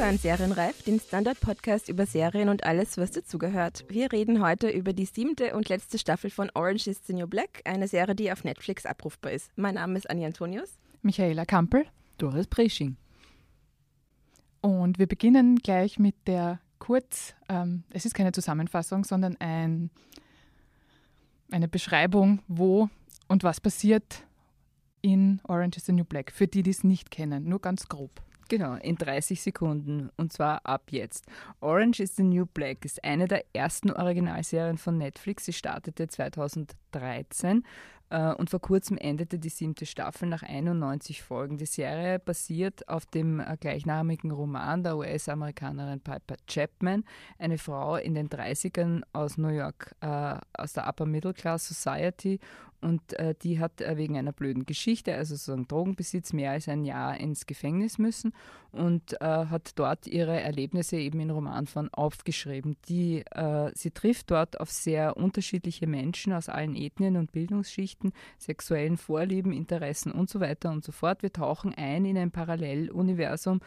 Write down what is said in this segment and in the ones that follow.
hören Serienreif, den Standard-Podcast über Serien und alles, was dazugehört. Wir reden heute über die siebte und letzte Staffel von Orange is the New Black, eine Serie, die auf Netflix abrufbar ist. Mein Name ist Anni Antonius. Michaela Kampel. Doris Presching. Und wir beginnen gleich mit der kurz, ähm, es ist keine Zusammenfassung, sondern ein, eine Beschreibung, wo und was passiert in Orange is the New Black, für die, die es nicht kennen, nur ganz grob. Genau, in 30 Sekunden und zwar ab jetzt. Orange is the New Black ist eine der ersten Originalserien von Netflix. Sie startete 2013 äh, und vor kurzem endete die siebte Staffel nach 91 Folgen. Die Serie basiert auf dem äh, gleichnamigen Roman der US-Amerikanerin Piper Chapman, eine Frau in den 30ern aus New York, äh, aus der Upper Middle Class Society und die hat wegen einer blöden Geschichte, also so ein Drogenbesitz, mehr als ein Jahr ins Gefängnis müssen und hat dort ihre Erlebnisse eben in Romanform aufgeschrieben. Die, sie trifft dort auf sehr unterschiedliche Menschen aus allen Ethnien und Bildungsschichten, sexuellen Vorlieben, Interessen und so weiter und so fort. Wir tauchen ein in ein Paralleluniversum,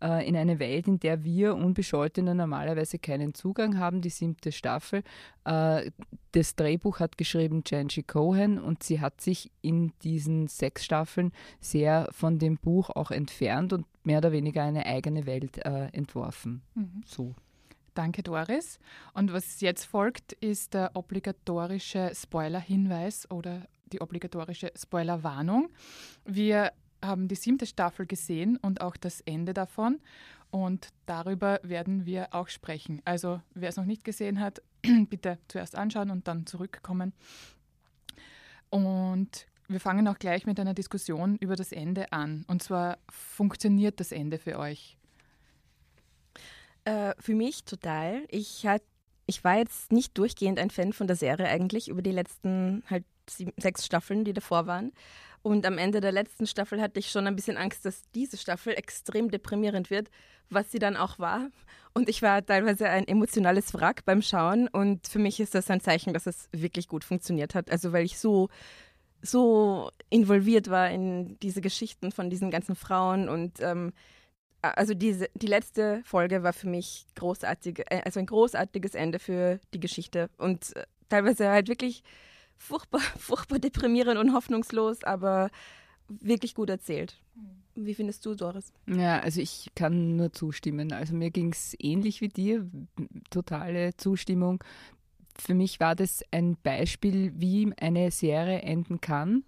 äh, in eine Welt, in der wir Unbescholtene normalerweise keinen Zugang haben, die siebte Staffel. Äh, das Drehbuch hat geschrieben Janji Cohen und sie hat sich in diesen sechs Staffeln sehr von dem Buch auch entfernt und mehr oder weniger eine eigene Welt äh, entworfen. Mhm. So. Danke, Doris. Und was jetzt folgt, ist der obligatorische Spoiler-Hinweis oder die obligatorische Spoiler-Warnung. Wir haben die siebte Staffel gesehen und auch das Ende davon. Und darüber werden wir auch sprechen. Also wer es noch nicht gesehen hat, bitte zuerst anschauen und dann zurückkommen. Und wir fangen auch gleich mit einer Diskussion über das Ende an. Und zwar, funktioniert das Ende für euch? Äh, für mich total. Ich, hat, ich war jetzt nicht durchgehend ein Fan von der Serie eigentlich über die letzten halt sieben, sechs Staffeln, die davor waren. Und am Ende der letzten Staffel hatte ich schon ein bisschen Angst, dass diese Staffel extrem deprimierend wird, was sie dann auch war. Und ich war teilweise ein emotionales Wrack beim Schauen. Und für mich ist das ein Zeichen, dass es wirklich gut funktioniert hat. Also weil ich so, so involviert war in diese Geschichten von diesen ganzen Frauen. Und ähm, also diese, die letzte Folge war für mich großartig, äh, also ein großartiges Ende für die Geschichte. Und äh, teilweise halt wirklich furchtbar, furchtbar deprimierend und hoffnungslos, aber wirklich gut erzählt. Wie findest du, Doris? Ja, also ich kann nur zustimmen. Also mir ging es ähnlich wie dir, totale Zustimmung. Für mich war das ein Beispiel, wie eine Serie enden kann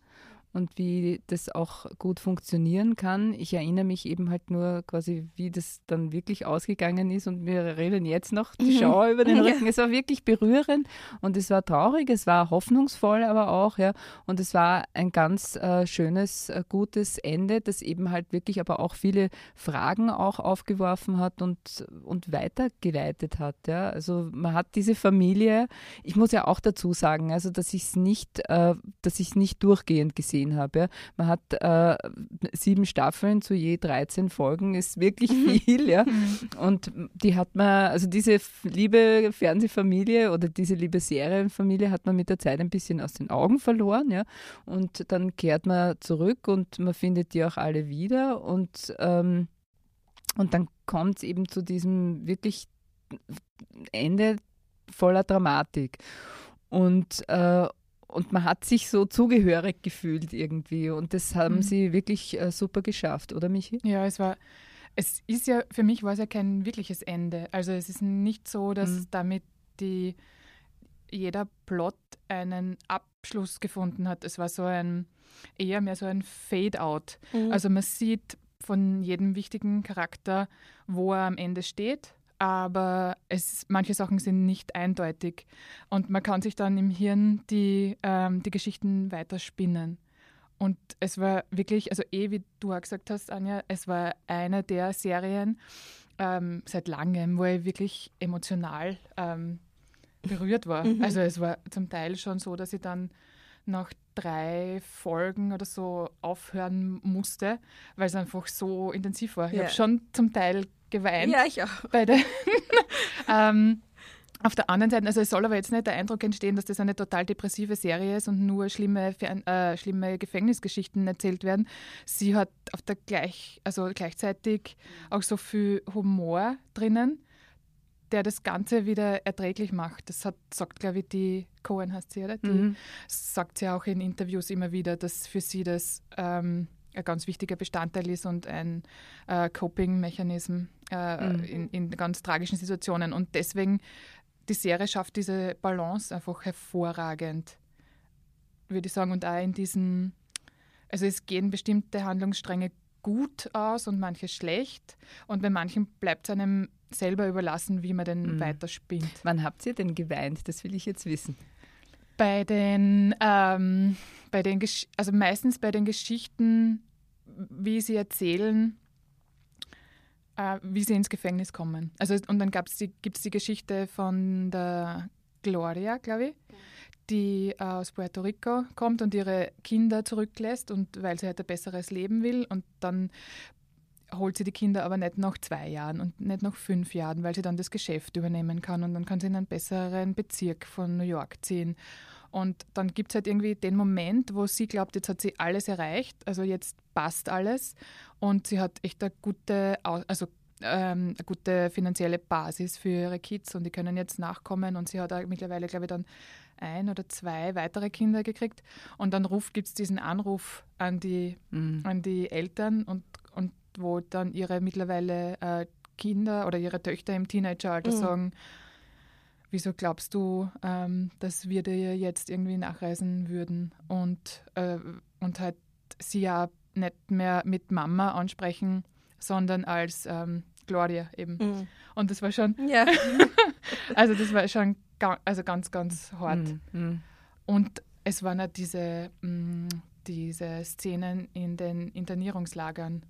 und wie das auch gut funktionieren kann. Ich erinnere mich eben halt nur quasi, wie das dann wirklich ausgegangen ist und wir reden jetzt noch die mhm. Schau über den Rücken. Ja. Es war wirklich berührend und es war traurig, es war hoffnungsvoll aber auch, ja. Und es war ein ganz äh, schönes, äh, gutes Ende, das eben halt wirklich aber auch viele Fragen auch aufgeworfen hat und, und weitergeleitet hat, ja. Also man hat diese Familie, ich muss ja auch dazu sagen, also dass ich es nicht, äh, dass ich es nicht durchgehend gesehen gesehen habe. Ja. Man hat äh, sieben Staffeln zu je 13 Folgen, ist wirklich mhm. viel. ja. Mhm. Und die hat man, also diese liebe Fernsehfamilie oder diese liebe Serienfamilie hat man mit der Zeit ein bisschen aus den Augen verloren. Ja. Und dann kehrt man zurück und man findet die auch alle wieder. Und, ähm, und dann kommt es eben zu diesem wirklich Ende voller Dramatik. Und, äh, und man hat sich so zugehörig gefühlt irgendwie. Und das haben mhm. sie wirklich äh, super geschafft, oder Michi? Ja, es war, es ist ja, für mich war es ja kein wirkliches Ende. Also es ist nicht so, dass mhm. damit die, jeder Plot einen Abschluss gefunden hat. Es war so ein, eher mehr so ein Fade-out. Mhm. Also man sieht von jedem wichtigen Charakter, wo er am Ende steht aber es, manche Sachen sind nicht eindeutig und man kann sich dann im Hirn die, ähm, die Geschichten weiterspinnen. Und es war wirklich, also eh wie du auch gesagt hast, Anja, es war eine der Serien ähm, seit langem, wo ich wirklich emotional ähm, berührt war. Mhm. Also es war zum Teil schon so, dass ich dann nach drei Folgen oder so aufhören musste, weil es einfach so intensiv war. Ich habe schon zum Teil geweint. Ja, ich auch. Bei der ähm, Auf der anderen Seite, also es soll aber jetzt nicht der Eindruck entstehen, dass das eine total depressive Serie ist und nur schlimme, äh, schlimme Gefängnisgeschichten erzählt werden. Sie hat auf der gleich, also gleichzeitig auch so viel Humor drinnen, der das Ganze wieder erträglich macht. Das hat, sagt, glaube ich, die Cohen heißt sie, oder? Die mhm. sagt sie auch in Interviews immer wieder, dass für sie das ähm, ein ganz wichtiger Bestandteil ist und ein äh, Coping-Mechanismus äh, mhm. in, in ganz tragischen Situationen. Und deswegen die Serie schafft diese Balance einfach hervorragend, würde ich sagen. Und auch in diesen, also es gehen bestimmte Handlungsstränge gut aus und manche schlecht. Und bei manchen bleibt es einem selber überlassen, wie man den mhm. weiterspinnt. Wann habt ihr denn geweint? Das will ich jetzt wissen. Bei den, ähm, bei den also meistens bei den Geschichten, wie sie erzählen, äh, wie sie ins Gefängnis kommen. Also, und dann gibt es die Geschichte von der Gloria, glaube ich, die äh, aus Puerto Rico kommt und ihre Kinder zurücklässt und weil sie halt ein besseres Leben will und dann holt sie die Kinder aber nicht nach zwei Jahren und nicht nach fünf Jahren, weil sie dann das Geschäft übernehmen kann und dann kann sie in einen besseren Bezirk von New York ziehen. Und dann gibt es halt irgendwie den Moment, wo sie glaubt, jetzt hat sie alles erreicht, also jetzt passt alles und sie hat echt eine gute, also ähm, eine gute finanzielle Basis für ihre Kids und die können jetzt nachkommen und sie hat auch mittlerweile, glaube ich, dann ein oder zwei weitere Kinder gekriegt und dann gibt es diesen Anruf an die, mhm. an die Eltern und, und wo dann ihre mittlerweile äh, Kinder oder ihre Töchter im Teenageralter mhm. sagen, wieso glaubst du, ähm, dass wir dir jetzt irgendwie nachreisen würden und, äh, und halt sie ja nicht mehr mit Mama ansprechen, sondern als ähm, Gloria eben. Mhm. Und das war schon, ja. also das war schon ga also ganz, ganz hart. Mhm. mhm. Und es waren halt diese, mh, mm, diese Szenen in den Internierungslagern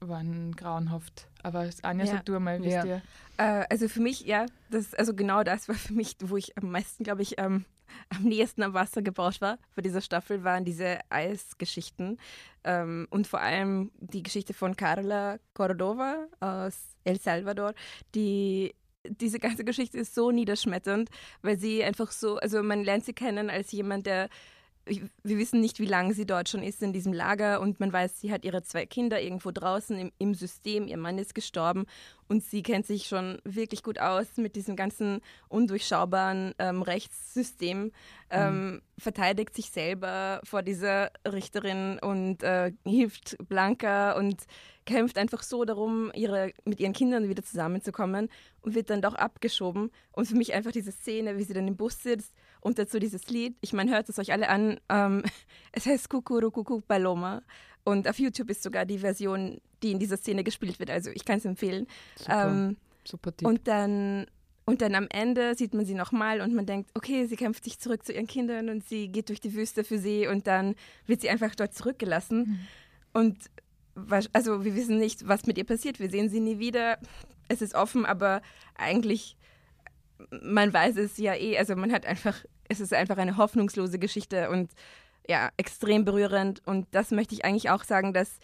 waren grauenhaft. Aber Anja, ja. sag du mal, wie ja. dir? Äh, also für mich, ja, das, also genau das war für mich, wo ich am meisten, glaube ich, ähm, am nächsten am Wasser gebaut war für diese Staffel, waren diese Eisgeschichten. Ähm, und vor allem die Geschichte von Carla Cordova aus El Salvador, die diese ganze Geschichte ist so niederschmetternd, weil sie einfach so, also man lernt sie kennen als jemand, der wir wissen nicht, wie lange sie dort schon ist in diesem Lager und man weiß, sie hat ihre zwei Kinder irgendwo draußen im, im, System, ihr Mann ist gestorben und sie kennt sich schon wirklich gut aus mit diesem ganzen undurchschaubaren ähm, Rechtssystem, ähm, mhm. verteidigt sich selber vor dieser Richterin und äh, hilft Blanca und kämpft einfach so darum, ihre, mit ihren Kindern wieder zusammenzukommen und wird dann doch abgeschoben. Und für mich einfach diese Szene, wie sie dann im Bus sitzt und dazu dieses Lied, ich meine, hört es euch alle an, ähm, es heißt Kukurukuku Paloma und auf YouTube ist sogar die Version, die in dieser Szene gespielt wird, also ich kann es empfehlen. Super, ähm, super Tipp. Und dann und dann am Ende sieht man sie nochmal und man denkt, okay, sie kämpft sich zurück zu ihren Kindern und sie geht durch die Wüste für sie und dann wird sie einfach dort zurückgelassen. Mhm. Und also wir wissen nicht, was mit ihr passiert. Wir sehen sie nie wieder. Es ist offen, aber eigentlich, man weiß es ja eh. Also man hat einfach, es ist einfach eine hoffnungslose Geschichte und ja, extrem berührend. Und das möchte ich eigentlich auch sagen, dass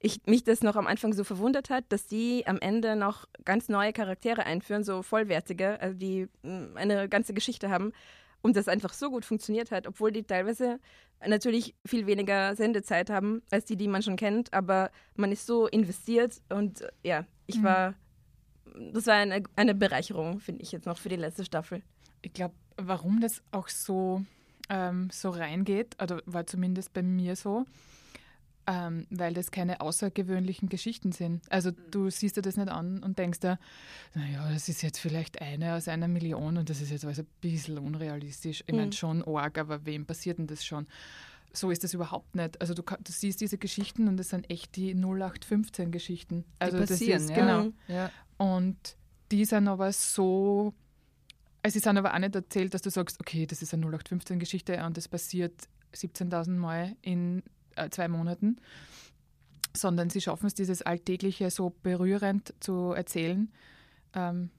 ich, mich das noch am Anfang so verwundert hat, dass die am Ende noch ganz neue Charaktere einführen, so vollwertige, also die mm, eine ganze Geschichte haben und das einfach so gut funktioniert hat, obwohl die teilweise natürlich viel weniger Sendezeit haben als die, die man schon kennt, aber man ist so investiert und ja, ich mhm. war, das war eine, eine Bereicherung, finde ich jetzt noch für die letzte Staffel. Ich glaube, warum das auch so, ähm, so reingeht, oder war zumindest bei mir so, ähm, weil das keine außergewöhnlichen Geschichten sind. Also mhm. du siehst dir das nicht an und denkst dir, naja, das ist jetzt vielleicht eine aus einer Million und das ist jetzt also ein bisschen unrealistisch. Ich mhm. meine schon arg, aber wem passiert denn das schon? So ist das überhaupt nicht. Also du, du siehst diese Geschichten und das sind echt die 0815 Geschichten. Also die passieren, das ist, ja. genau. Ja. Und die sind aber so es ist aber auch nicht erzählt, dass du sagst, okay, das ist eine 0815-Geschichte und das passiert 17.000 Mal in äh, zwei Monaten, sondern sie schaffen es, dieses Alltägliche so berührend zu erzählen, ähm,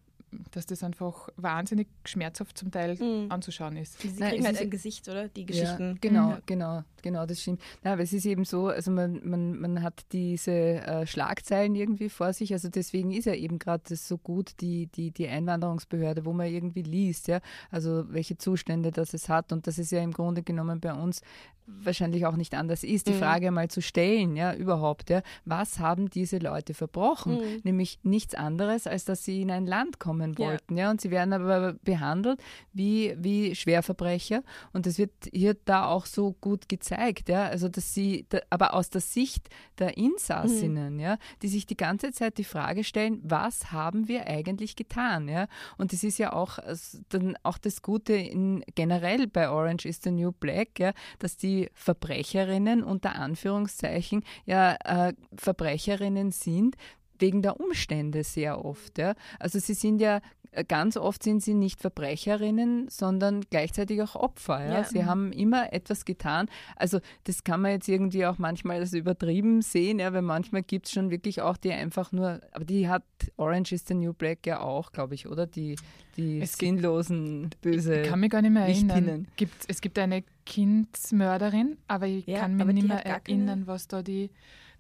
dass das einfach wahnsinnig schmerzhaft zum Teil Mhm. anzuschauen ist. Sie Nein, kriegen halt ist- ein Gesicht, oder? Die Ja, Geschichten. genau, Mhm. genau, genau, das stimmt. Na, aber es ist eben so, also man, man, man hat diese äh, Schlagzeilen irgendwie vor sich, also deswegen ist ja eben gerade das so gut, die, die, die Einwanderungsbehörde, wo man irgendwie liest, ja, also welche Zustände das es hat und dass es ja im Grunde genommen bei uns wahrscheinlich auch nicht anders ist, die Mhm. Frage mal zu stellen, ja, überhaupt, ja, was haben diese Leute verbrochen? Mhm. Nämlich nichts anderes, als dass sie in ein Land kommen Ja. wollten, ja, und sie werden aber behandelt wie, wie Schwerverbrecher. Und das wird hier da auch so gut gezeigt, ja, also dass sie, da, aber aus der Sicht der Insassinnen, ja, die sich die ganze Zeit die Frage stellen, was haben wir eigentlich getan, ja, und das ist ja auch dann auch das Gute in, generell bei Orange is the New Black, ja, dass die Verbrecherinnen unter Anführungszeichen ja äh, Verbrecherinnen sind, wegen der Umstände sehr oft. Ja. Also sie sind ja, äh, ganz oft sind sie nicht Verbrecherinnen, sondern gleichzeitig auch Opfer. Ja. Ja. Sie haben immer etwas getan. Also das kann man jetzt irgendwie auch manchmal als übertrieben sehen, ja, weil manchmal gibt es schon wirklich auch die einfach nur, aber die hat Orange is the New Black ja auch, glaube ich, oder? Die, die Es gibt- böse. Ich kann mich gar nicht mehr erinnern. Gibt, es gibt eine Kindsmörderin, aber ich Ja, kann mich nicht mehr erinnern, was da die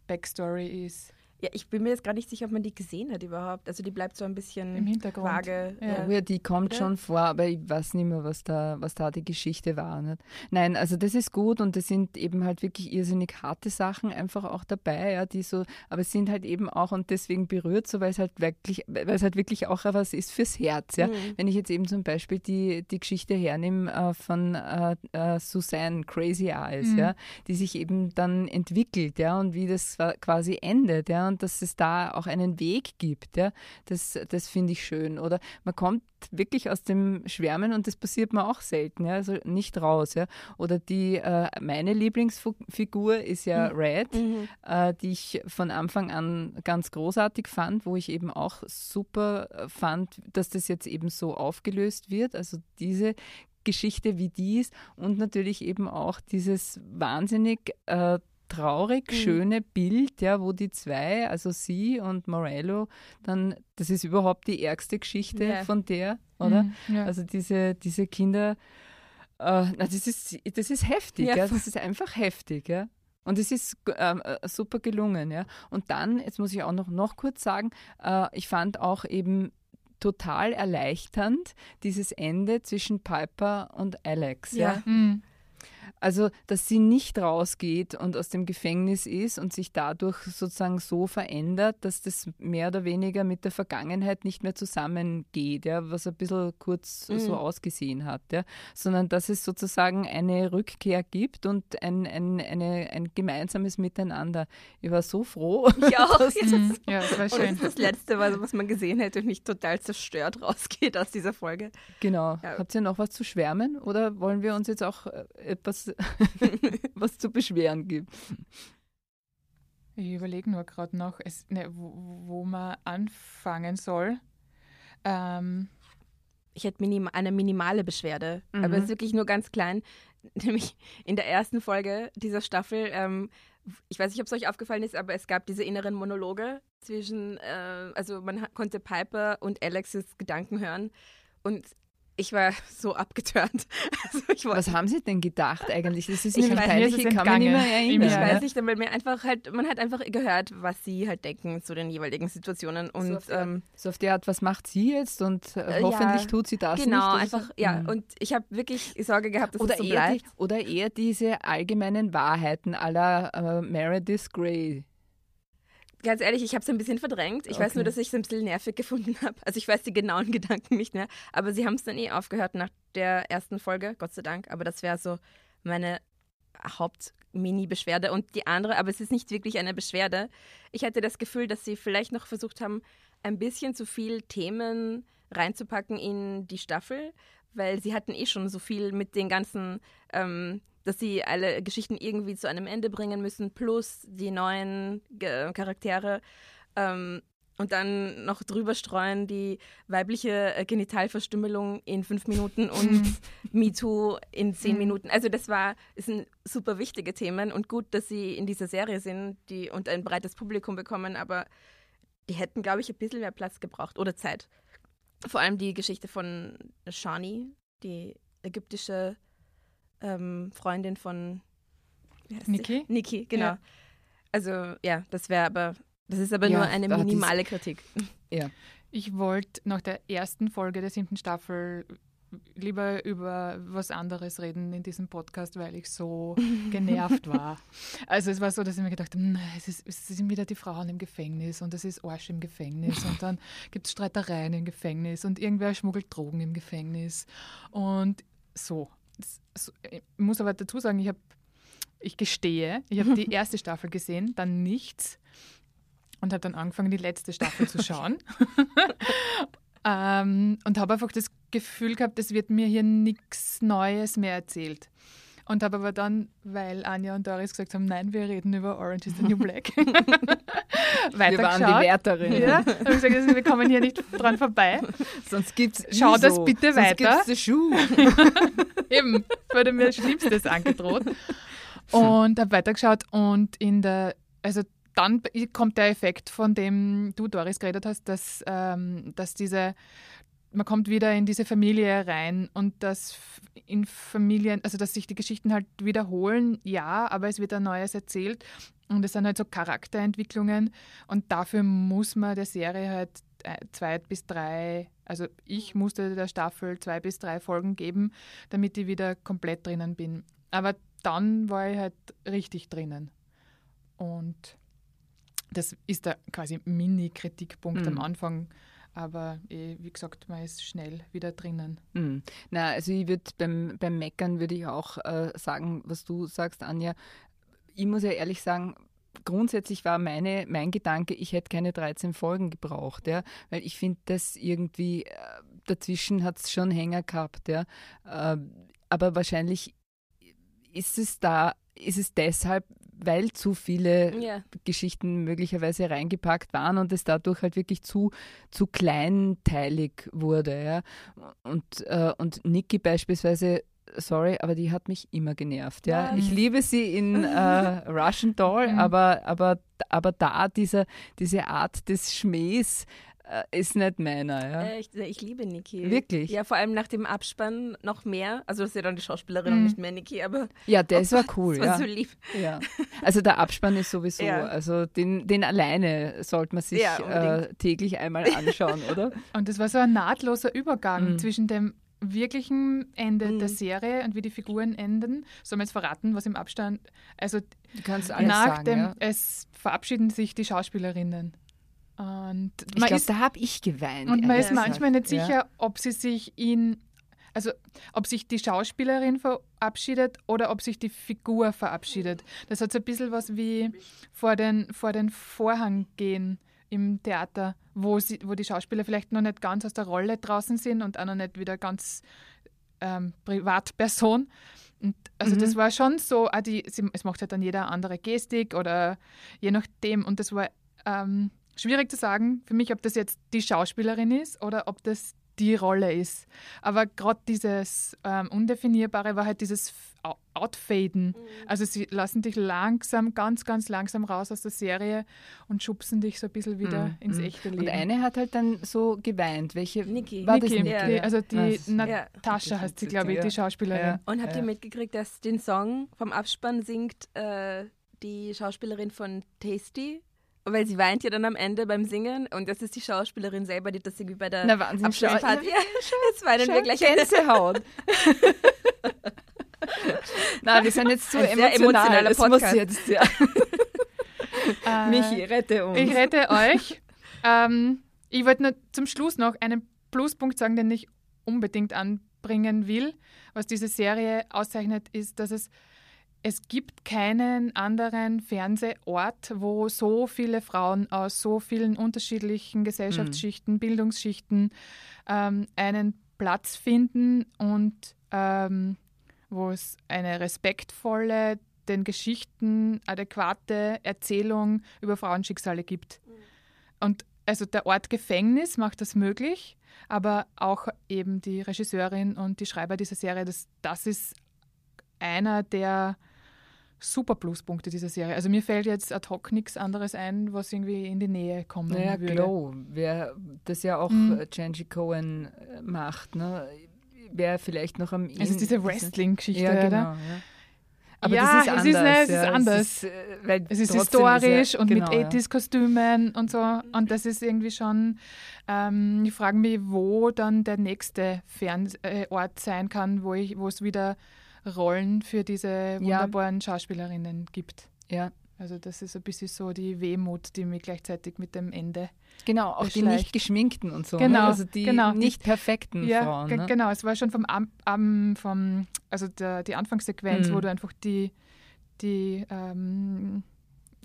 Backstory ist. Ja, ich bin mir jetzt gar nicht sicher, ob man die gesehen hat überhaupt. Also die bleibt so ein bisschen Im Hintergrund. vage. Ja. Ja, die kommt Oder? schon vor, aber ich weiß nicht mehr, was da, was da die Geschichte war. Nicht? Nein, also das ist gut und es sind eben halt wirklich irrsinnig harte Sachen einfach auch dabei, ja, die so, aber es sind halt eben auch und deswegen berührt so, weil es halt wirklich, weil es halt wirklich auch was ist fürs Herz, ja. Mhm. Wenn ich jetzt eben zum Beispiel die, die Geschichte hernehme äh, von äh, äh, Suzanne Crazy Eyes, Mhm. ja, die sich eben dann entwickelt, ja, und wie das qua- quasi endet, ja, und dass es da auch einen Weg gibt, ja, das, das finde ich schön. Oder man kommt wirklich aus dem Schwärmen und das passiert mir auch selten, ja, also nicht raus, ja. Oder die, äh, meine Lieblingsfigur ist ja Red, Mhm. äh, die ich von Anfang an ganz großartig fand, wo ich eben auch super fand, dass das jetzt eben so aufgelöst wird. Also diese Geschichte wie dies und natürlich eben auch dieses wahnsinnig äh, traurig Mhm. schöne Bild, ja, wo die zwei, also sie und Morello, dann, das ist überhaupt die ärgste Geschichte Ja. von der, oder? Mhm, ja. Also diese, diese Kinder, äh, na, das, ist, das ist heftig, Ja, ja, das ist einfach heftig. Ja. Und es ist ähm, äh, super gelungen. Ja. Und dann, jetzt muss ich auch noch, noch kurz sagen, äh, ich fand auch eben total erleichternd dieses Ende zwischen Piper und Alex. Ja. Ja. Mhm. Also, dass sie nicht rausgeht und aus dem Gefängnis ist und sich dadurch sozusagen so verändert, dass das mehr oder weniger mit der Vergangenheit nicht mehr zusammengeht, ja, was ein bisschen kurz Mhm. so ausgesehen hat, ja, sondern dass es sozusagen eine Rückkehr gibt und ein, ein, eine, ein gemeinsames Miteinander. Ich war so froh. Ich auch. Mhm. Ja, das war Und das schön. ist das Letzte, was, was man gesehen hätte und nicht total zerstört rausgeht aus dieser Folge. Genau. Ja. Habt ihr noch was zu schwärmen oder wollen wir uns jetzt auch äh, etwas was zu beschweren gibt? Ich überlege nur gerade noch, es, ne, wo, wo man anfangen soll. Ähm, Ich hätte minim eine minimale Beschwerde, Mhm. aber es ist wirklich nur ganz klein. Nämlich in der ersten Folge dieser Staffel, ähm, ich weiß nicht, ob es euch aufgefallen ist, aber es gab diese inneren Monologe zwischen, äh, also man konnte Piper und Alexis Gedanken hören und ich war so abgeturnt. Also Was haben Sie denn gedacht eigentlich? Das ist Ich nämlich weiß, peinlich, ich kann mich nicht mehr erinnern. ich weiß nicht, weil mir einfach halt, man hat einfach gehört, was sie halt denken zu den jeweiligen Situationen und So auf die Art, ähm, So auf die Art, was macht sie jetzt und äh, Äh, hoffentlich ja, tut sie das genau, nicht. oder einfach, ja, Mhm. und ich habe wirklich Sorge gehabt, dass oder, es so eher die, bleibt. oder eher diese allgemeinen Wahrheiten aller äh, Meredith Grey. Ganz ehrlich, ich habe es ein bisschen verdrängt. Ich weiß nur, Okay. dass ich es ein bisschen nervig gefunden habe. Also ich weiß die genauen Gedanken nicht mehr. Aber sie haben es dann eh aufgehört nach der ersten Folge, Gott sei Dank. Aber das wäre so meine Haupt-Mini-Beschwerde. Und die andere, aber es ist nicht wirklich eine Beschwerde. Ich hatte das Gefühl, dass sie vielleicht noch versucht haben, ein bisschen zu viel Themen reinzupacken in die Staffel, weil sie hatten eh schon so viel mit den ganzen, ähm, dass sie alle Geschichten irgendwie zu einem Ende bringen müssen, plus die neuen Ge Charaktere. Ähm, und dann noch drüber streuen die weibliche äh, Genitalverstümmelung in fünf Minuten und MeToo in zehn Mhm. Minuten. Also das war, es sind super wichtige Themen und gut, dass sie in dieser Serie sind die und ein breites Publikum bekommen, aber die hätten, glaube ich, ein bisschen mehr Platz gebraucht oder Zeit. vor allem die Geschichte von Shani, die ägyptische ähm, Freundin von Niki? Niki, genau. Ja. Also ja, das wäre aber, das ist aber Ja, nur eine minimale Kritik. Ja. Ich wollte nach der ersten Folge der siebten Staffel lieber über was anderes reden in diesem Podcast, weil ich so genervt war. Also es war so, dass ich mir gedacht habe, "Hm, es, ist, es sind wieder die Frauen im Gefängnis und es ist Arsch im Gefängnis und dann gibt es Streitereien im Gefängnis und irgendwer schmuggelt Drogen im Gefängnis und so. Das- so ich muss aber dazu sagen, ich habe, ich gestehe, ich habe die erste Staffel gesehen, dann nichts und habe dann angefangen, die letzte Staffel zu schauen. ähm, und habe einfach das Gefühl gehabt, es wird mir hier nichts Neues mehr erzählt. Und habe aber dann, weil Anja und Doris gesagt haben, nein, wir reden über Orange is the New Black, Wir waren die. Wärterin. Ja, habe ich gesagt, also wir kommen hier nicht dran vorbei. Sonst gibt's Schau das ISO. bitte Sonst weiter. Gibt's den Schuh. Eben, wurde mir Schlimmstes angedroht. Und habe weitergeschaut und in der, also dann kommt der Effekt, von dem du, Doris, geredet hast, dass, ähm, dass diese, man kommt wieder in diese Familie rein und dass in Familien, also dass sich die Geschichten halt wiederholen, ja, aber es wird ein Neues erzählt und es sind halt so Charakterentwicklungen und dafür muss man der Serie halt äh, zwei bis drei, also ich musste der Staffel zwei bis drei Folgen geben, damit ich wieder komplett drinnen bin. Aber dann war ich halt richtig drinnen. Und das ist der quasi Mini-Kritikpunkt Mhm. am Anfang. Aber eh, wie gesagt, man ist schnell wieder drinnen. Hm. Na, also ich würde beim, beim Meckern würde ich auch äh, sagen, was du sagst, Anja. Ich muss ja ehrlich sagen, grundsätzlich war meine, mein Gedanke, ich hätte keine 13 Folgen gebraucht, ja, weil ich finde, das irgendwie äh, dazwischen hat es schon Hänger gehabt, ja. Äh, aber wahrscheinlich ist es da, ist es deshalb, weil zu viele Ja. Geschichten möglicherweise reingepackt waren und es dadurch halt wirklich zu, zu kleinteilig wurde. Ja? Und, äh, und Niki beispielsweise, sorry, aber die hat mich immer genervt. Ja? Ich liebe sie in äh, Russian Doll, Mhm. aber, aber, aber da dieser, diese Art des Schmähs äh, ist nicht meiner. Ja? Äh, ich, ich liebe Niki. Wirklich? Ja, vor allem nach dem Abspann noch mehr. Also das ist ja dann die Schauspielerin Mhm. und nicht mehr Niki, aber Ja, das war cool. das war ja. so lieb. Ja. Also der Abspann ist sowieso, Ja. also den, den alleine sollte man sich Ja, äh, täglich einmal anschauen, oder? Und das war so ein nahtloser Übergang Mhm. zwischen dem wirklichen Ende Mhm. der Serie und wie die Figuren enden. Sollen wir jetzt verraten, was im Abstand, also Du kannst alles nach sagen, dem, ja. es verabschieden sich die Schauspielerinnen. Und Ich glaube, da habe ich geweint. und man ist manchmal nicht Ja. sicher, ob sie sich ihn, also ob sich die Schauspielerin verabschiedet oder ob sich die Figur verabschiedet. Das hat so ein bisschen was wie vor den, vor den Vorhang gehen im Theater, wo, sie, wo die Schauspieler vielleicht noch nicht ganz aus der Rolle draußen sind und auch noch nicht wieder ganz ähm, Privatperson. Und also Mhm. das war schon so, die, sie, es macht halt dann jeder andere Gestik oder je nachdem. Und das war ähm, schwierig zu sagen für mich, ob das jetzt die Schauspielerin ist oder ob das die Rolle ist. Aber gerade dieses ähm, Undefinierbare war halt dieses Outfaden. Also sie lassen dich langsam, ganz, ganz langsam raus aus der Serie und schubsen dich so ein bisschen wieder Mhm, ins mhm. echte Leben. Und eine hat halt dann so geweint. Welche? Niki. War das Niki, Niki? die, Ja. also die Was? Natascha Ja. heißt sie, glaube ich, Ja. die Schauspielerin. Ja. Und habt Ja. ihr mitgekriegt, dass den Song vom Abspann singt äh, die Schauspielerin von Tasty? Weil sie weint ja dann am Ende beim Singen und das ist die Schauspielerin selber, die das irgendwie bei der Na, Wahnsinn. Schau, Abschlussparty. Ja, jetzt weinen wir gleich. Gänsehaut. Na, wir sind jetzt zu Ein sehr emotional. emotionaler Es muss Podcast. jetzt, ja. Äh, Michi, rette uns. Ich rette euch. ähm, ich wollte nur zum Schluss noch einen Pluspunkt sagen, den ich unbedingt anbringen will. Was diese Serie auszeichnet, ist, dass es es gibt keinen anderen Fernsehort, wo so viele Frauen aus so vielen unterschiedlichen Gesellschaftsschichten, Bildungsschichten ähm, einen Platz finden und ähm, wo es eine respektvolle, den Geschichten adäquate Erzählung über Frauenschicksale gibt. Und also der Ort Gefängnis macht das möglich, aber auch eben die Regisseurin und die Schreiber dieser Serie, das, das ist einer der super Pluspunkte dieser Serie. Also mir fällt jetzt ad hoc nichts anderes ein, was irgendwie in die Nähe kommen naja, würde. Glow, wer das ja auch mhm. Janji Cohen äh, macht, ne? wäre vielleicht noch am Es ist diese Wrestling-Geschichte, ja, genau, oder? Ja. Aber ja, das ist anders. Es ist, ne, es ist anders. Es ist, äh, es ist historisch ist und genau, mit 80s-Kostümen und so. Und das ist irgendwie schon, ähm, ich frage mich, wo dann der nächste Fernort sein kann, wo es wieder Rollen für diese wunderbaren Schauspielerinnen gibt. Ja. Also das ist ein bisschen so die Wehmut, die mich gleichzeitig mit dem Ende Genau, auch die nicht geschminkten und so. Ne? Genau, ne? also die genau. nicht perfekten ja, Frauen. Ne? Genau, es war schon vom, um, vom also der, die Anfangssequenz, mhm. wo du einfach die, die ähm,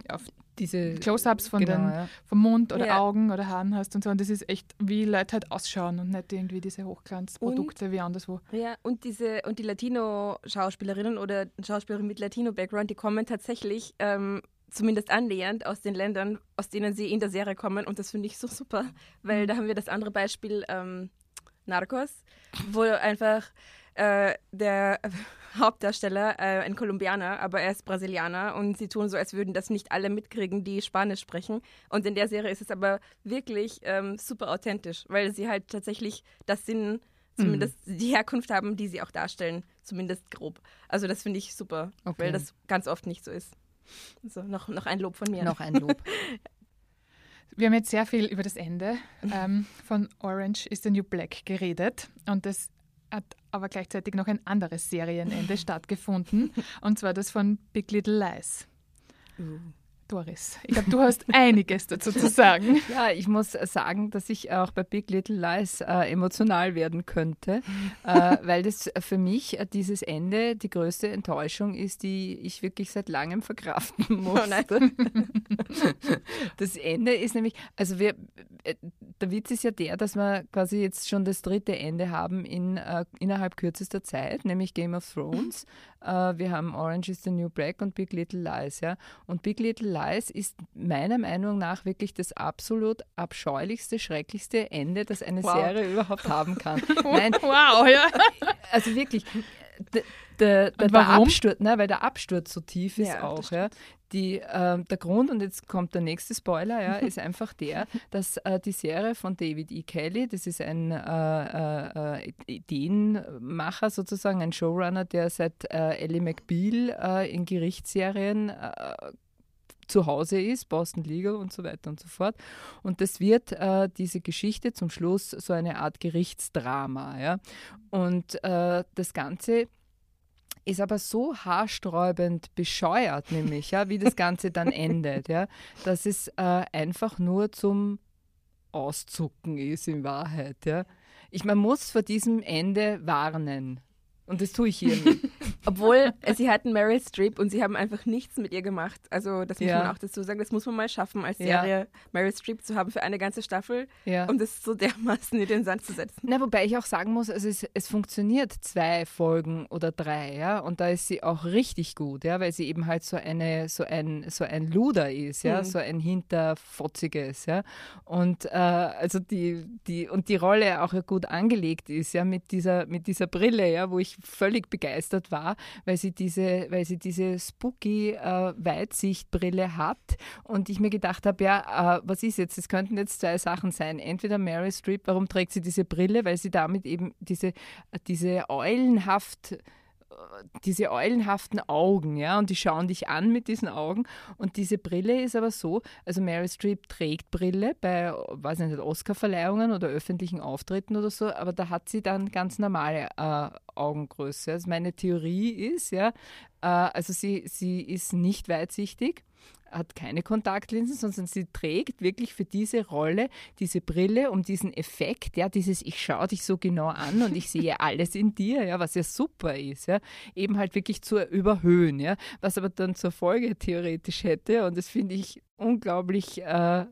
auf diese Close-ups von genau, ja. vom Mund oder ja. Augen oder Haaren hast und so. Und das ist echt, wie Leute halt ausschauen und nicht irgendwie diese Hochglanzprodukte und, wie anderswo. Ja, und diese und die Latino-Schauspielerinnen oder Schauspielerinnen mit Latino-Background, die kommen tatsächlich ähm, zumindest annähernd aus den Ländern, aus denen sie in der Serie kommen. Und das finde ich so super, weil mhm. da haben wir das andere Beispiel ähm, Narcos, wo einfach äh, der Hauptdarsteller äh, ein Kolumbianer, aber er ist Brasilianer und sie tun so, als würden das nicht alle mitkriegen, die Spanisch sprechen. Und in der Serie ist es aber wirklich ähm, super authentisch, weil sie halt tatsächlich das sind, zumindest mhm. die Herkunft haben, die sie auch darstellen, zumindest grob. Also das finde ich super, okay. weil das ganz oft nicht so ist. So, noch, noch ein Lob von mir. Noch ein Lob. Wir haben jetzt sehr viel über das Ende ähm, von Orange is the New Black geredet und das hat aber gleichzeitig noch ein anderes Serienende stattgefunden und zwar das von Big Little Lies. Uh. Doris, ich glaube, du hast einiges dazu zu sagen. Ja, ich muss sagen, dass ich auch bei Big Little Lies äh, emotional werden könnte, äh, weil das für mich äh, dieses Ende die größte Enttäuschung ist, die ich wirklich seit langem verkraften oh musste. Oh das Ende ist nämlich, also wir, äh, der Witz ist ja der, dass wir quasi jetzt schon das dritte Ende haben in, äh, innerhalb kürzester Zeit, nämlich Game of Thrones. Äh, wir haben Orange is the New Black und Big Little Lies. Ja? Und Big Little Lies ist meiner Meinung nach wirklich das absolut abscheulichste, schrecklichste Ende, das eine wow. Serie überhaupt haben kann. Nein, wow, ja. Also wirklich. Der, der, der, Absturz, ne, weil der Absturz so tief ist ja, auch. Ja. Die, äh, der Grund, und jetzt kommt der nächste Spoiler, ja, ist einfach der, dass äh, die Serie von David E. Kelly, das ist ein äh, äh Ideenmacher sozusagen, ein Showrunner, der seit äh, Ellie McBeal äh, in Gerichtsserien zu Hause ist, Boston Legal und so weiter und so fort. Und das wird äh, diese Geschichte zum Schluss so eine Art Gerichtsdrama. Ja? Und äh, das Ganze ist aber so haarsträubend bescheuert, nämlich, ja, wie das Ganze dann endet, ja, dass es äh, einfach nur zum Auszucken ist in Wahrheit. Ja. Ich, man muss vor diesem Ende warnen. Und das tue ich hier nicht. Obwohl, äh, sie hatten Meryl Streep und sie haben einfach nichts mit ihr gemacht. Also, das muss ja. man auch dazu sagen. Das muss man mal schaffen, als Serie ja. Meryl Streep zu haben für eine ganze Staffel, ja. um das so dermaßen in den Sand zu setzen. Na, wobei ich auch sagen muss, also es, es funktioniert zwei Folgen oder drei, ja. Und da ist sie auch richtig gut, ja, weil sie eben halt so eine, so ein, so ein Luder ist, ja, mhm. so ein hinterfotziges, ja. Und äh, also die, die, und die Rolle auch gut angelegt ist, ja, mit dieser, mit dieser Brille, ja, wo ich völlig begeistert war, weil sie diese, weil sie diese spooky äh, Weitsichtbrille hat und ich mir gedacht habe, ja, äh, was ist jetzt? Es könnten jetzt zwei Sachen sein. Entweder Mary Streep, warum trägt sie diese Brille? Weil sie damit eben diese, diese eulenhaft diese eulenhaften Augen, ja, und die schauen dich an mit diesen Augen. Und diese Brille ist aber so, also Mary Streep trägt Brille bei, weiß nicht, Oscar-Verleihungen oder öffentlichen Auftritten oder so, aber da hat sie dann ganz normale äh, Augengröße. Also meine Theorie ist, ja, äh, also sie, sie ist nicht weitsichtig hat keine Kontaktlinsen, sondern sie trägt wirklich für diese Rolle diese Brille, um diesen Effekt, ja, dieses ich schaue dich so genau an und ich sehe alles in dir, ja, was ja super ist, ja, eben halt wirklich zu überhöhen, ja, was aber dann zur Folge theoretisch hätte und das finde ich unglaublich äh,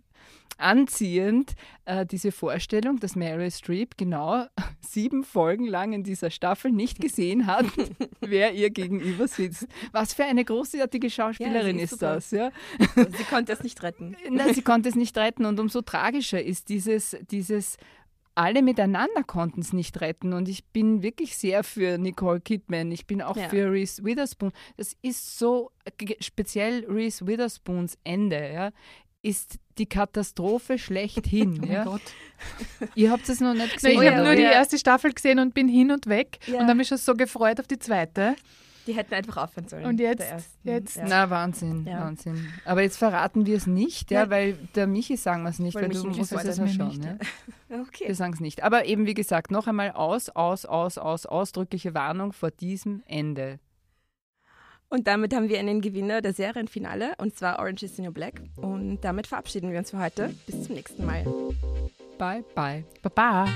anziehend, äh, diese Vorstellung, dass Mary Streep genau sieben Folgen lang in dieser Staffel nicht gesehen hat, wer ihr gegenüber sitzt. Was für eine großartige Schauspielerin ja, ist, ist das. Ja? Sie konnte es nicht retten. Nein, sie konnte es nicht retten und umso tragischer ist dieses, dieses alle miteinander konnten es nicht retten. Und ich bin wirklich sehr für Nicole Kidman. Ich bin auch Ja. für Reese Witherspoon. Das ist so, ge- speziell Reese Witherspoons Ende, ja, ist die Katastrophe schlechthin. Oh mein ja. Gott. Ihr habt es noch nicht gesehen. ich habe nur die erste Staffel gesehen und bin hin und weg Ja. und habe mich schon so gefreut auf die zweite. Die hätten einfach aufhören sollen. Und jetzt- jetzt- Ja. Na, Wahnsinn, Ja. Wahnsinn. Aber jetzt verraten wir es nicht, ja, Ja. weil der Michi sagen wir es nicht, Weil weil, du musst es mir schauen. nicht, Ja. Okay. Wir sagen es nicht. Aber eben, wie gesagt, noch einmal aus, aus, aus, aus, ausdrückliche Warnung vor diesem Ende. Und damit haben wir einen Gewinner der Serienfinale und zwar Orange is the New Black. Und damit verabschieden wir uns für heute. Bis zum nächsten Mal. Bye, bye. Baba.